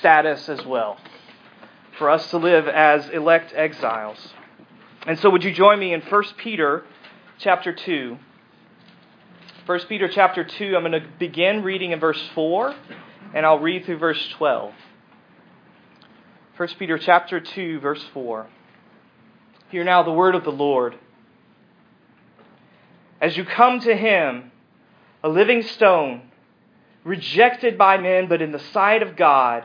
status as well, for us to live as elect exiles. And so would you join me in 1 Peter chapter 2? 1 Peter chapter 2, I'm going to begin reading in verse 4, and I'll read through verse 12. 1 Peter chapter 2, verse 4. Hear now the word of the Lord. As you come to him, a living stone, rejected by men, but in the sight of God,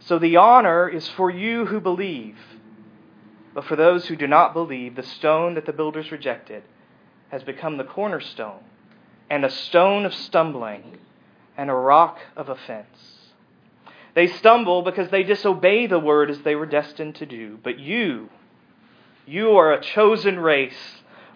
So the honor is for you who believe. But for those who do not believe, the stone that the builders rejected has become the cornerstone, and a stone of stumbling, and a rock of offense. They stumble because they disobey the word as they were destined to do. But you, you are a chosen race,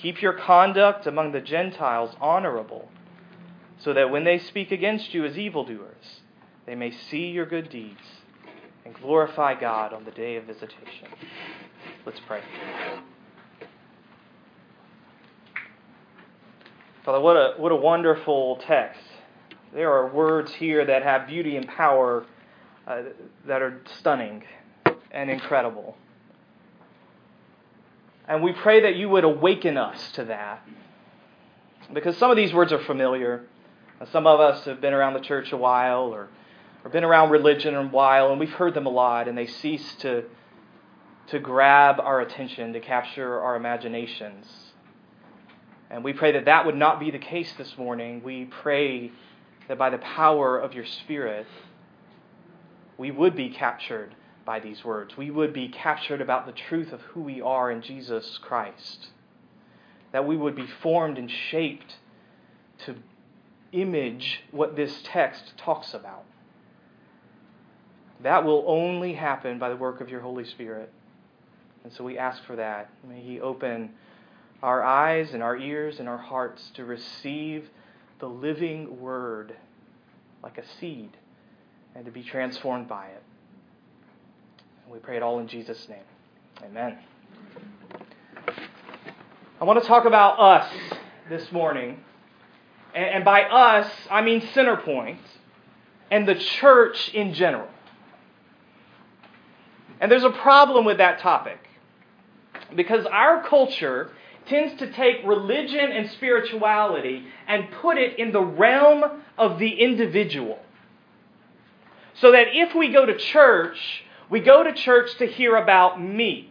Keep your conduct among the Gentiles honorable, so that when they speak against you as evildoers, they may see your good deeds and glorify God on the day of visitation. Let's pray. Father, what a, what a wonderful text. There are words here that have beauty and power uh, that are stunning and incredible. And we pray that you would awaken us to that. Because some of these words are familiar. Some of us have been around the church a while or, or been around religion a while, and we've heard them a lot, and they cease to, to grab our attention, to capture our imaginations. And we pray that that would not be the case this morning. We pray that by the power of your Spirit, we would be captured by these words. We would be captured about the truth of who we are in Jesus Christ. That we would be formed and shaped to image what this text talks about. That will only happen by the work of your Holy Spirit. And so we ask for that. May He open our eyes and our ears and our hearts to receive the living Word like a seed and to be transformed by it. We pray it all in Jesus' name. Amen. I want to talk about us this morning. And by us, I mean Centerpoint and the church in general. And there's a problem with that topic because our culture tends to take religion and spirituality and put it in the realm of the individual. So that if we go to church, we go to church to hear about me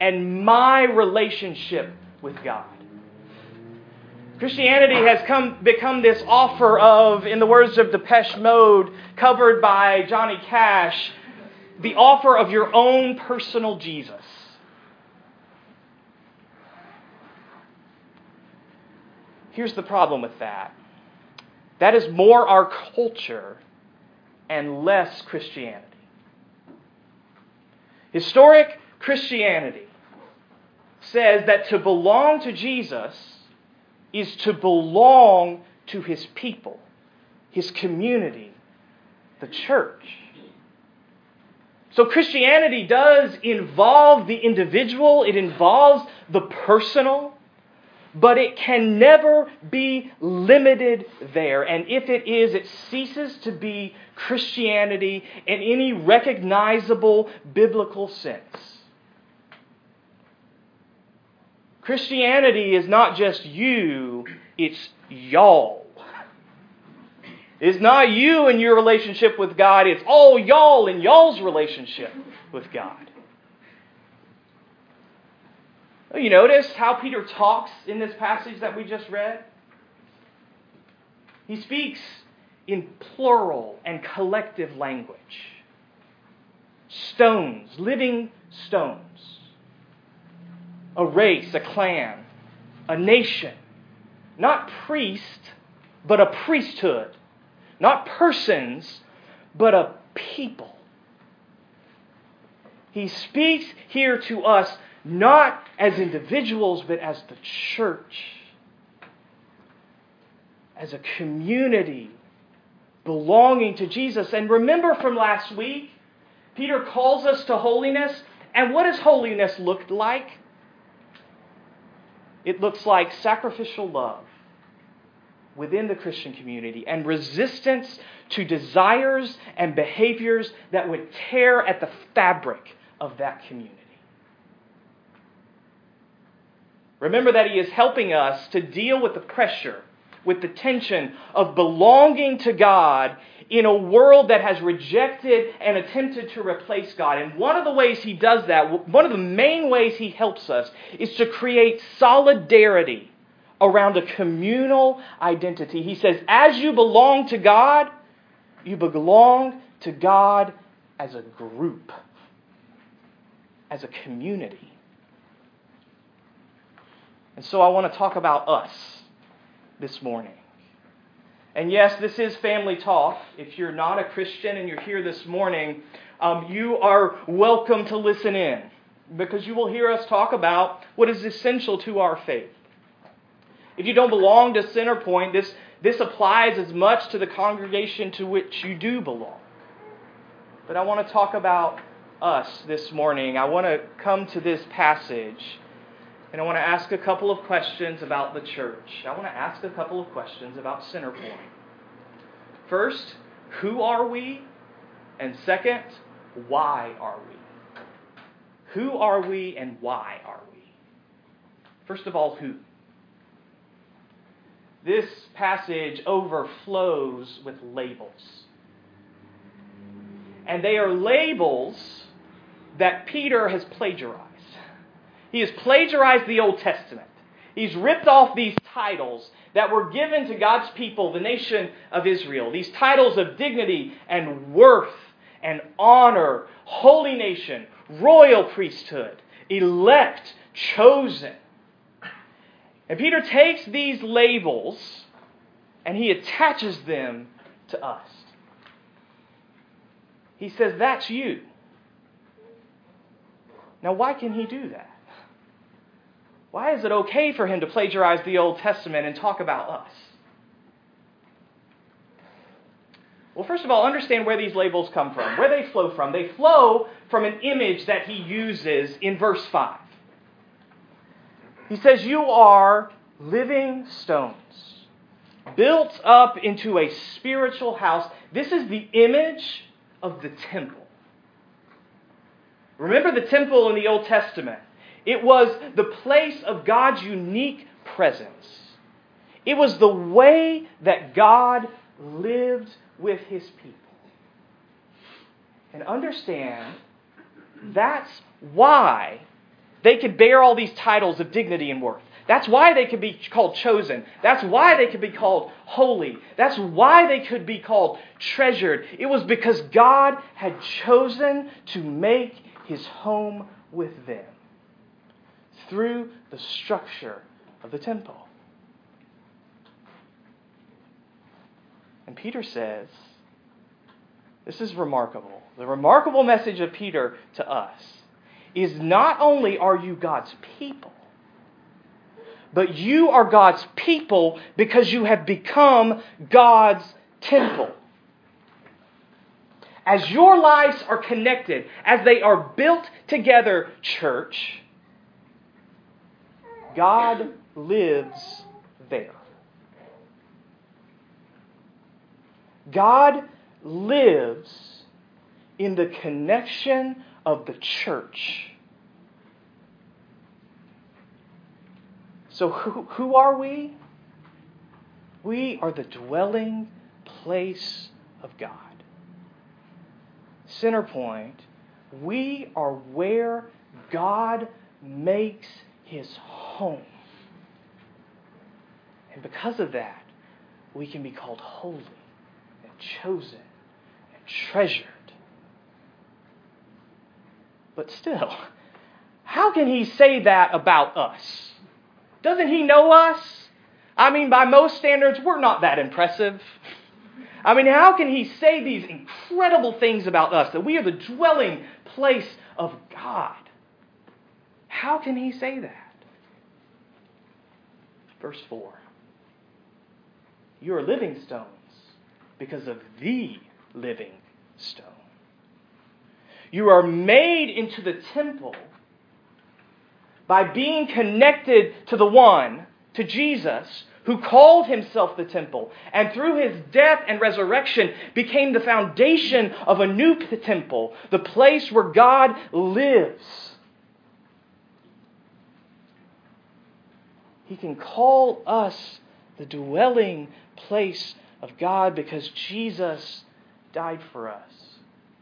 and my relationship with God. Christianity has come, become this offer of, in the words of Depeche Mode, covered by Johnny Cash, the offer of your own personal Jesus. Here's the problem with that that is more our culture and less Christianity. Historic Christianity says that to belong to Jesus is to belong to his people, his community, the church. So Christianity does involve the individual, it involves the personal, but it can never be limited there. And if it is, it ceases to be Christianity in any recognizable biblical sense. Christianity is not just you, it's y'all. It's not you and your relationship with God, it's all y'all and y'all's relationship with God. Oh, you notice how Peter talks in this passage that we just read? He speaks in plural and collective language. Stones, living stones. A race, a clan, a nation. Not priest, but a priesthood. Not persons, but a people. He speaks here to us not as individuals, but as the church, as a community belonging to Jesus. And remember from last week, Peter calls us to holiness. And what does holiness look like? It looks like sacrificial love within the Christian community and resistance to desires and behaviors that would tear at the fabric of that community. Remember that he is helping us to deal with the pressure, with the tension of belonging to God in a world that has rejected and attempted to replace God. And one of the ways he does that, one of the main ways he helps us, is to create solidarity around a communal identity. He says, as you belong to God, you belong to God as a group, as a community. And so I want to talk about us this morning. And yes, this is family talk. If you're not a Christian and you're here this morning, um, you are welcome to listen in because you will hear us talk about what is essential to our faith. If you don't belong to Centerpoint, this, this applies as much to the congregation to which you do belong. But I want to talk about us this morning. I want to come to this passage and I want to ask a couple of questions about the church. I want to ask a couple of questions about Centerpoint. First, who are we? And second, why are we? Who are we and why are we? First of all, who? this passage overflows with labels. And they are labels that Peter has plagiarized. He has plagiarized the Old Testament. He's ripped off these titles that were given to God's people, the nation of Israel. These titles of dignity and worth and honor, holy nation, royal priesthood, elect, chosen. And Peter takes these labels and he attaches them to us. He says, That's you. Now, why can he do that? Why is it okay for him to plagiarize the Old Testament and talk about us? Well, first of all, understand where these labels come from, where they flow from. They flow from an image that he uses in verse 5. He says, You are living stones, built up into a spiritual house. This is the image of the temple. Remember the temple in the Old Testament. It was the place of God's unique presence. It was the way that God lived with his people. And understand that's why they could bear all these titles of dignity and worth. That's why they could be called chosen. That's why they could be called holy. That's why they could be called treasured. It was because God had chosen to make his home with them through the structure of the temple. And Peter says, this is remarkable. The remarkable message of Peter to us is not only are you God's people, but you are God's people because you have become God's temple. As your lives are connected, as they are built together, church, God lives there. God lives in the connection of the church. So, who, who are we? We are the dwelling place of God. Centerpoint, we are where God makes his home. And because of that, we can be called holy and chosen and treasured. But still, how can he say that about us? Doesn't he know us? I mean, by most standards, we're not that impressive. I mean, how can he say these incredible things about us that we are the dwelling place of God? How can he say that? Verse 4 You are living stones because of the living stone. You are made into the temple by being connected to the one, to Jesus, who called himself the temple, and through his death and resurrection became the foundation of a new temple, the place where God lives. He can call us the dwelling place of God because Jesus died for us,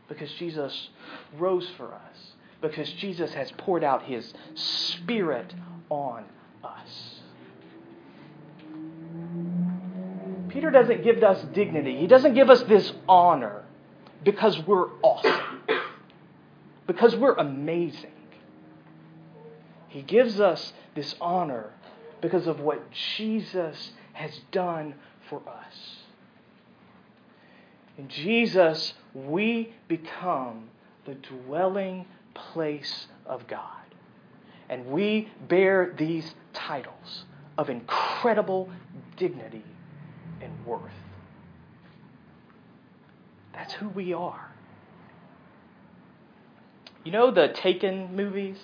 because Jesus rose for us, because Jesus has poured out his Spirit on us. Peter doesn't give us dignity. He doesn't give us this honor because we're awesome, because we're amazing. He gives us this honor because of what Jesus has done for us. In Jesus, we become the dwelling place of God. And we bear these titles of incredible dignity and worth. That's who we are. You know the Taken movies?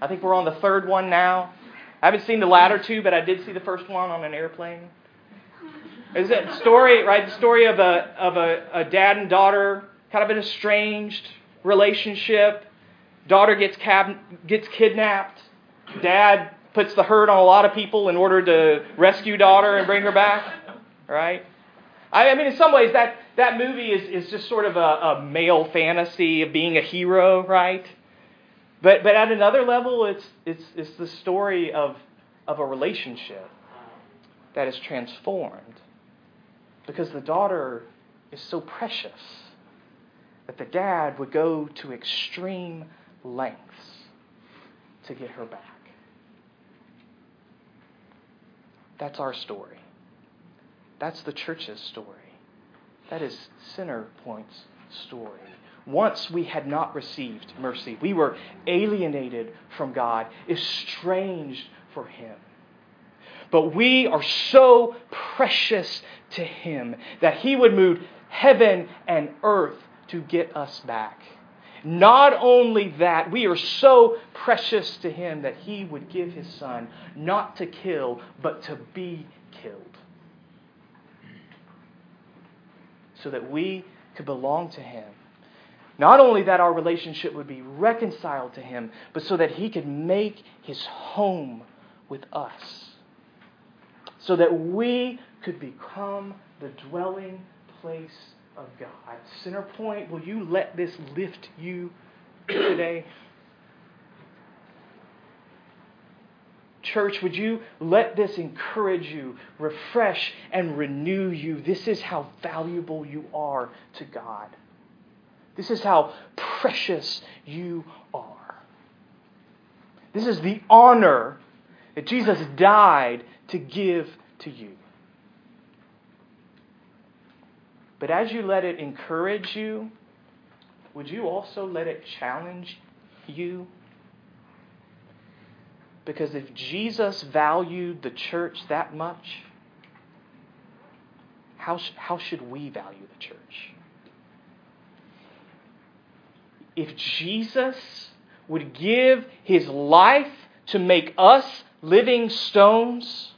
I think we're on the third one now. I haven't seen the latter two, but I did see the first one on an airplane. Is that story, right? The story of a of a, a dad and daughter, kind of an estranged relationship. Daughter gets cab, gets kidnapped. Dad puts the hurt on a lot of people in order to rescue daughter and bring her back. Right? I, I mean, in some ways, that that movie is is just sort of a, a male fantasy of being a hero, right? But, but at another level, it's, it's, it's the story of, of a relationship that is transformed because the daughter is so precious that the dad would go to extreme lengths to get her back. That's our story. That's the church's story. That is Centerpoint's story. Once we had not received mercy. We were alienated from God, estranged from Him. But we are so precious to Him that He would move heaven and earth to get us back. Not only that, we are so precious to Him that He would give His Son not to kill, but to be killed. So that we could belong to Him not only that our relationship would be reconciled to Him, but so that He could make His home with us. So that we could become the dwelling place of God. Centerpoint, will you let this lift you today? Church, would you let this encourage you, refresh, and renew you? This is how valuable you are to God. This is how precious you are. This is the honor that Jesus died to give to you. But as you let it encourage you, would you also let it challenge you? Because if Jesus valued the church that much, how, how should we value the church? If Jesus would give his life to make us living stones,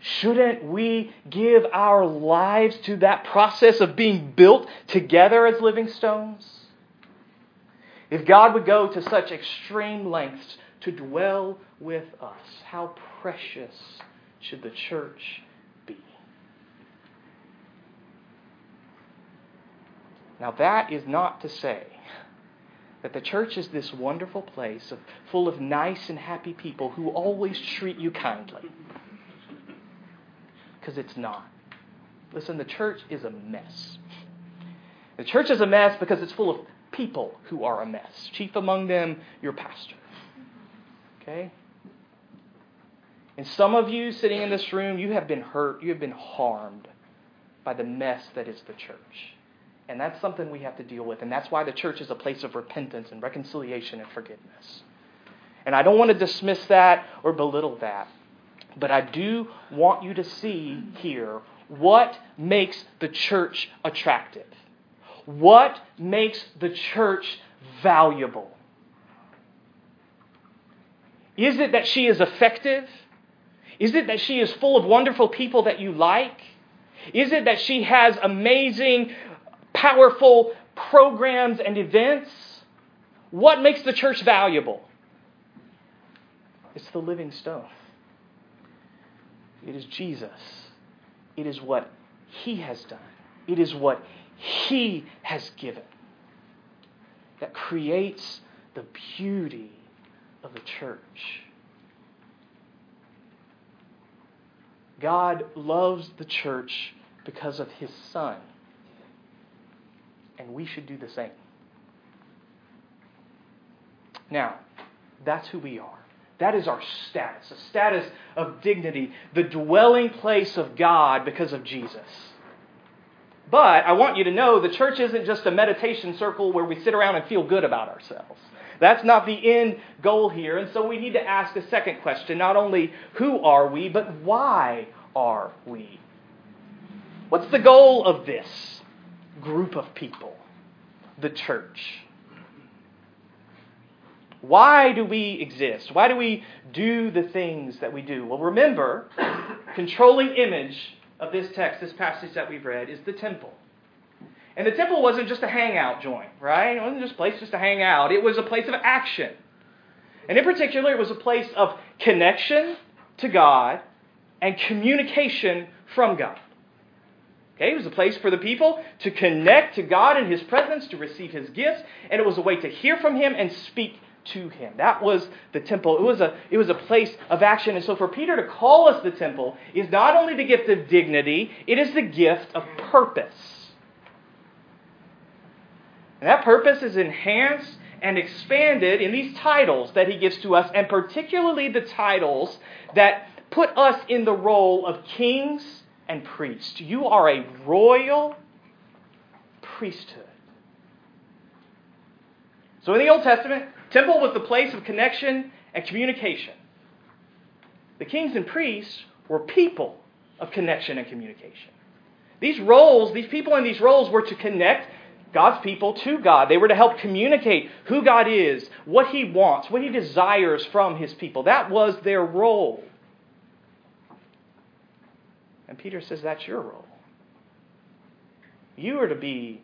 shouldn't we give our lives to that process of being built together as living stones? If God would go to such extreme lengths to dwell with us, how precious should the church Now, that is not to say that the church is this wonderful place of, full of nice and happy people who always treat you kindly. Because it's not. Listen, the church is a mess. The church is a mess because it's full of people who are a mess. Chief among them, your pastor. Okay? And some of you sitting in this room, you have been hurt, you have been harmed by the mess that is the church. And that's something we have to deal with. And that's why the church is a place of repentance and reconciliation and forgiveness. And I don't want to dismiss that or belittle that. But I do want you to see here what makes the church attractive. What makes the church valuable? Is it that she is effective? Is it that she is full of wonderful people that you like? Is it that she has amazing, powerful programs and events? What makes the church valuable? It's the living stone. It is Jesus. It is what He has done. It is what He has given that creates the beauty of the church. God loves the church because of His Son. And we should do the same. Now, that's who we are. That is our status, a status of dignity, the dwelling place of God because of Jesus. But I want you to know the church isn't just a meditation circle where we sit around and feel good about ourselves. That's not the end goal here. And so we need to ask a second question not only who are we, but why are we? What's the goal of this group of people, the church? Why do we exist? Why do we do the things that we do? Well, remember, controlling image of this text, this passage that we've read, is the temple. And the temple wasn't just a hangout joint, right? It wasn't just a place just to hang out. It was a place of action. And in particular, it was a place of connection to God and communication from God. Okay, it was a place for the people to connect to God in His presence, to receive His gifts, and it was a way to hear from Him and speak to him. That was the temple. It was a, it was a place of action. And so for Peter to call us the temple is not only the gift of dignity, it is the gift of purpose. And that purpose is enhanced and expanded in these titles that he gives to us, and particularly the titles that put us in the role of kings and priest. You are a royal priesthood. So in the Old Testament, temple was the place of connection and communication. The kings and priests were people of connection and communication. These roles, these people in these roles were to connect God's people to God. They were to help communicate who God is, what He wants, what He desires from His people. That was their role. And Peter says that's your role. You are to be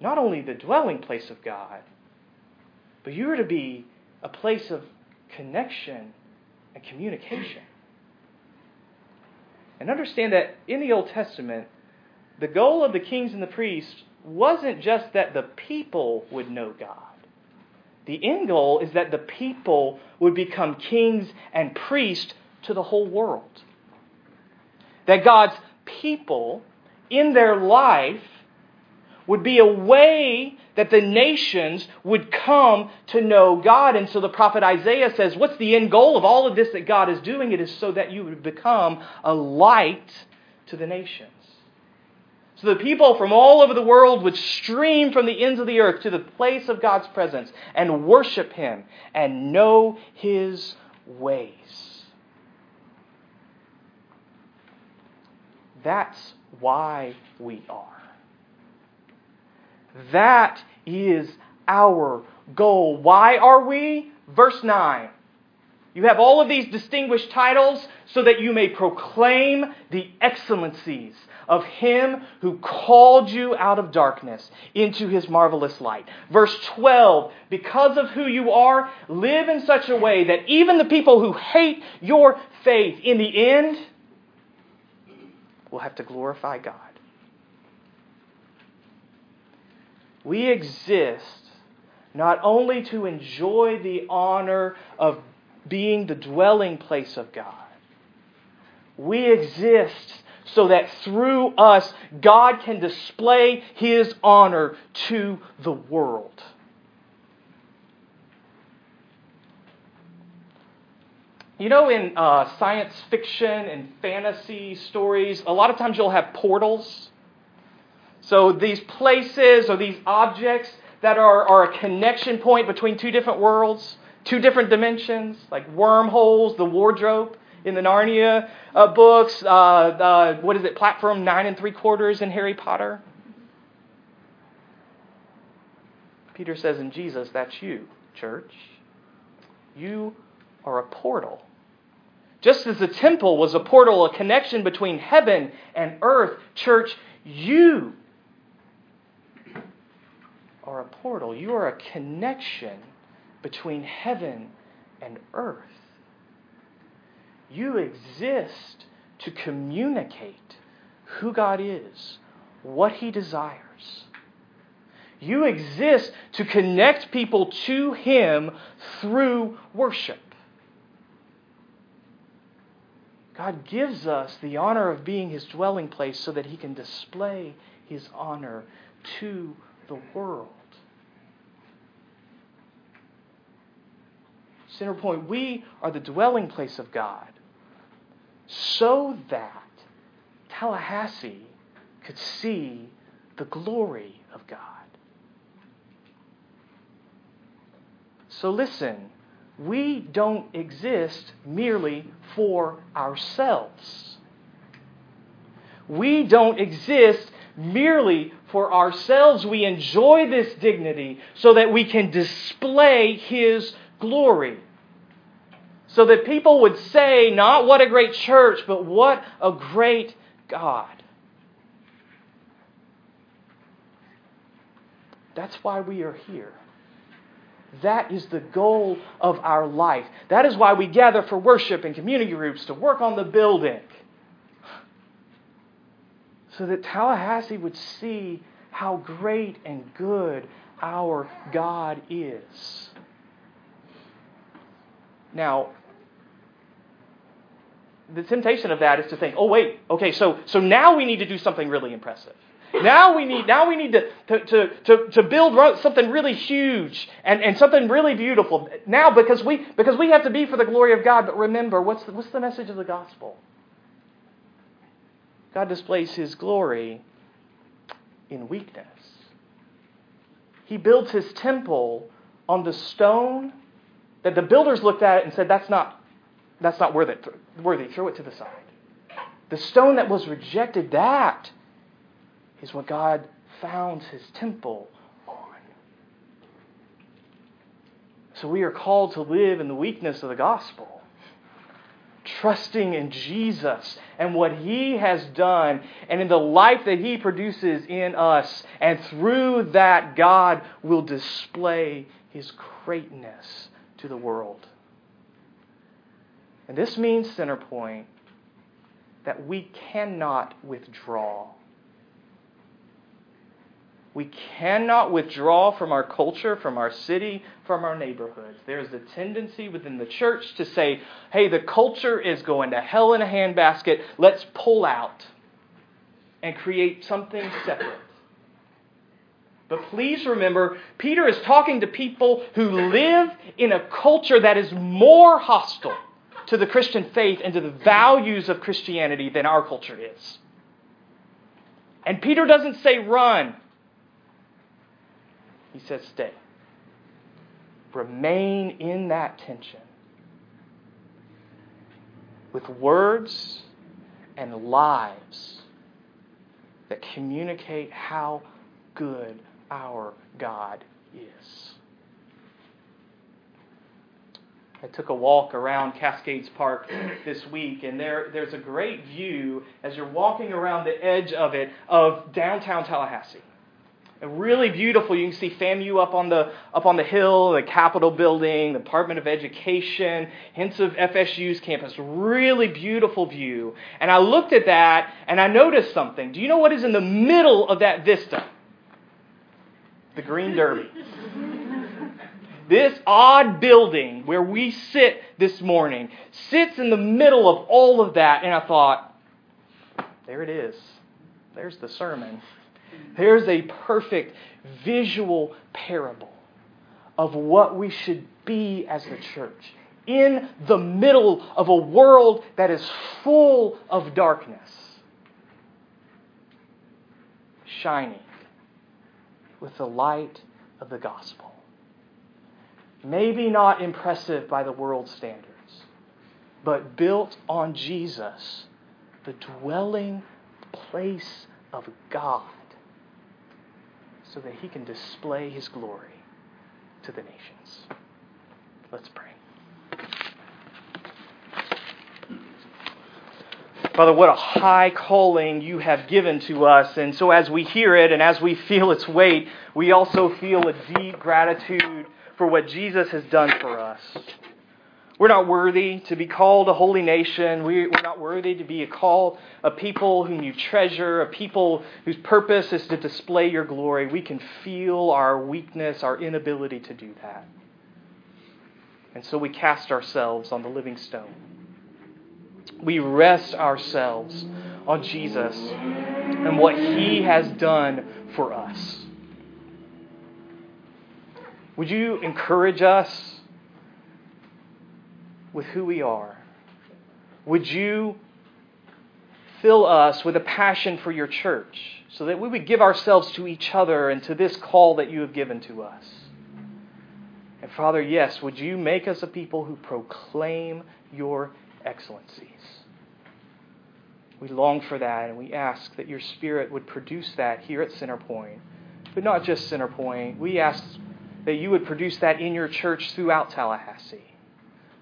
not only the dwelling place of God, but you are to be a place of connection and communication. And understand that in the Old Testament, the goal of the kings and the priests wasn't just that the people would know God. The end goal is that the people would become kings and priests to the whole world. That God's people in their life would be a way that the nations would come to know God. And so the prophet Isaiah says, What's the end goal of all of this that God is doing? It is so that you would become a light to the nations. So the people from all over the world would stream from the ends of the earth to the place of God's presence and worship Him and know His ways. That's why we are. That is our goal. Why are we? Verse 9. You have all of these distinguished titles so that you may proclaim the excellencies of Him who called you out of darkness into His marvelous light. Verse 12, because of who you are, live in such a way that even the people who hate your faith in the end will have to glorify God. We exist not only to enjoy the honor of being the dwelling place of God, we exist so that through us, God can display His honor to the world. You know, in uh, science fiction and fantasy stories, a lot of times you'll have portals. So these places or these objects that are, are a connection point between two different worlds, two different dimensions, like wormholes, the wardrobe in the Narnia uh, books, uh, what is it, platform nine and three quarters in Harry Potter. Peter says in Jesus, that's you, church. You are a portal just as the temple was a portal, a connection between heaven and earth, church, you are a portal. You are a connection between heaven and earth. You exist to communicate who God is, what He desires. You exist to connect people to Him through worship. God gives us the honor of being his dwelling place so that he can display his honor to the world. Centerpoint, we are the dwelling place of God so that Tallahassee could see the glory of God. So listen we don't exist merely for ourselves. We don't exist merely for ourselves. We enjoy this dignity so that we can display His glory. So that people would say, not what a great church, but what a great God. That's why we are here. That is the goal of our life. That is why we gather for worship and community groups to work on the building. So that Tallahassee would see how great and good our God is. Now, the temptation of that is to think, oh, wait, okay, so, so now we need to do something really impressive. Now we need, now we need to, to, to, to, build something really huge and, and something really beautiful. Now, because we, because we have to be for the glory of God, but remember, what's the, what's the message of the gospel? God displays his glory in weakness. He builds his temple on the stone that the builders looked at and said, that's not, that's not worthy. worthy. Throw it to the side. The stone that was rejected, that is what God founds his temple on. So we are called to live in the weakness of the gospel, trusting in Jesus and what he has done, and in the life that he produces in us. And through that, God will display his greatness to the world. And this means, Centerpoint, that we cannot withdraw we cannot withdraw from our culture, from our city, from our neighborhoods. There's a tendency within the church to say, hey, the culture is going to hell in a handbasket. Let's pull out and create something separate. But please remember, Peter is talking to people who live in a culture that is more hostile to the Christian faith and to the values of Christianity than our culture is. And Peter doesn't say run. He says, stay. Remain in that tension with words and lives that communicate how good our God is. I took a walk around Cascades Park this week, and there, there's a great view as you're walking around the edge of it of downtown Tallahassee. And really beautiful. You can see FAMU up on the up on the hill, the Capitol building, the Department of Education, hints of FSU's campus. Really beautiful view. And I looked at that and I noticed something. Do you know what is in the middle of that vista? The Green Derby. this odd building where we sit this morning sits in the middle of all of that. And I thought, there it is. There's the sermon. There's a perfect visual parable of what we should be as the church in the middle of a world that is full of darkness, shining with the light of the gospel. Maybe not impressive by the world's standards, but built on Jesus, the dwelling place of God, so that he can display his glory to the nations. Let's pray. Father, what a high calling you have given to us. And so, as we hear it and as we feel its weight, we also feel a deep gratitude for what Jesus has done for us. We're not worthy to be called a holy nation. We're not worthy to be called a people whom you treasure, a people whose purpose is to display your glory. We can feel our weakness, our inability to do that. And so we cast ourselves on the living stone we rest ourselves on Jesus and what he has done for us. Would you encourage us with who we are? Would you fill us with a passion for your church so that we would give ourselves to each other and to this call that you have given to us? And Father, yes, would you make us a people who proclaim your excellencies. We long for that, and we ask that your Spirit would produce that here at Centerpoint. But not just Centerpoint. We ask that you would produce that in your church throughout Tallahassee.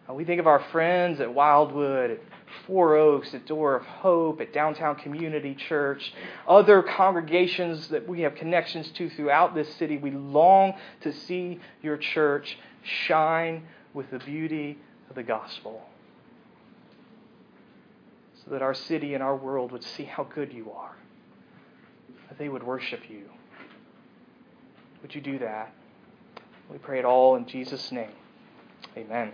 Uh, we think of our friends at Wildwood, at Four Oaks, at Door of Hope, at Downtown Community Church, other congregations that we have connections to throughout this city. We long to see your church shine with the beauty of the gospel so that our city and our world would see how good you are, that they would worship you. Would you do that? We pray it all in Jesus' name. Amen.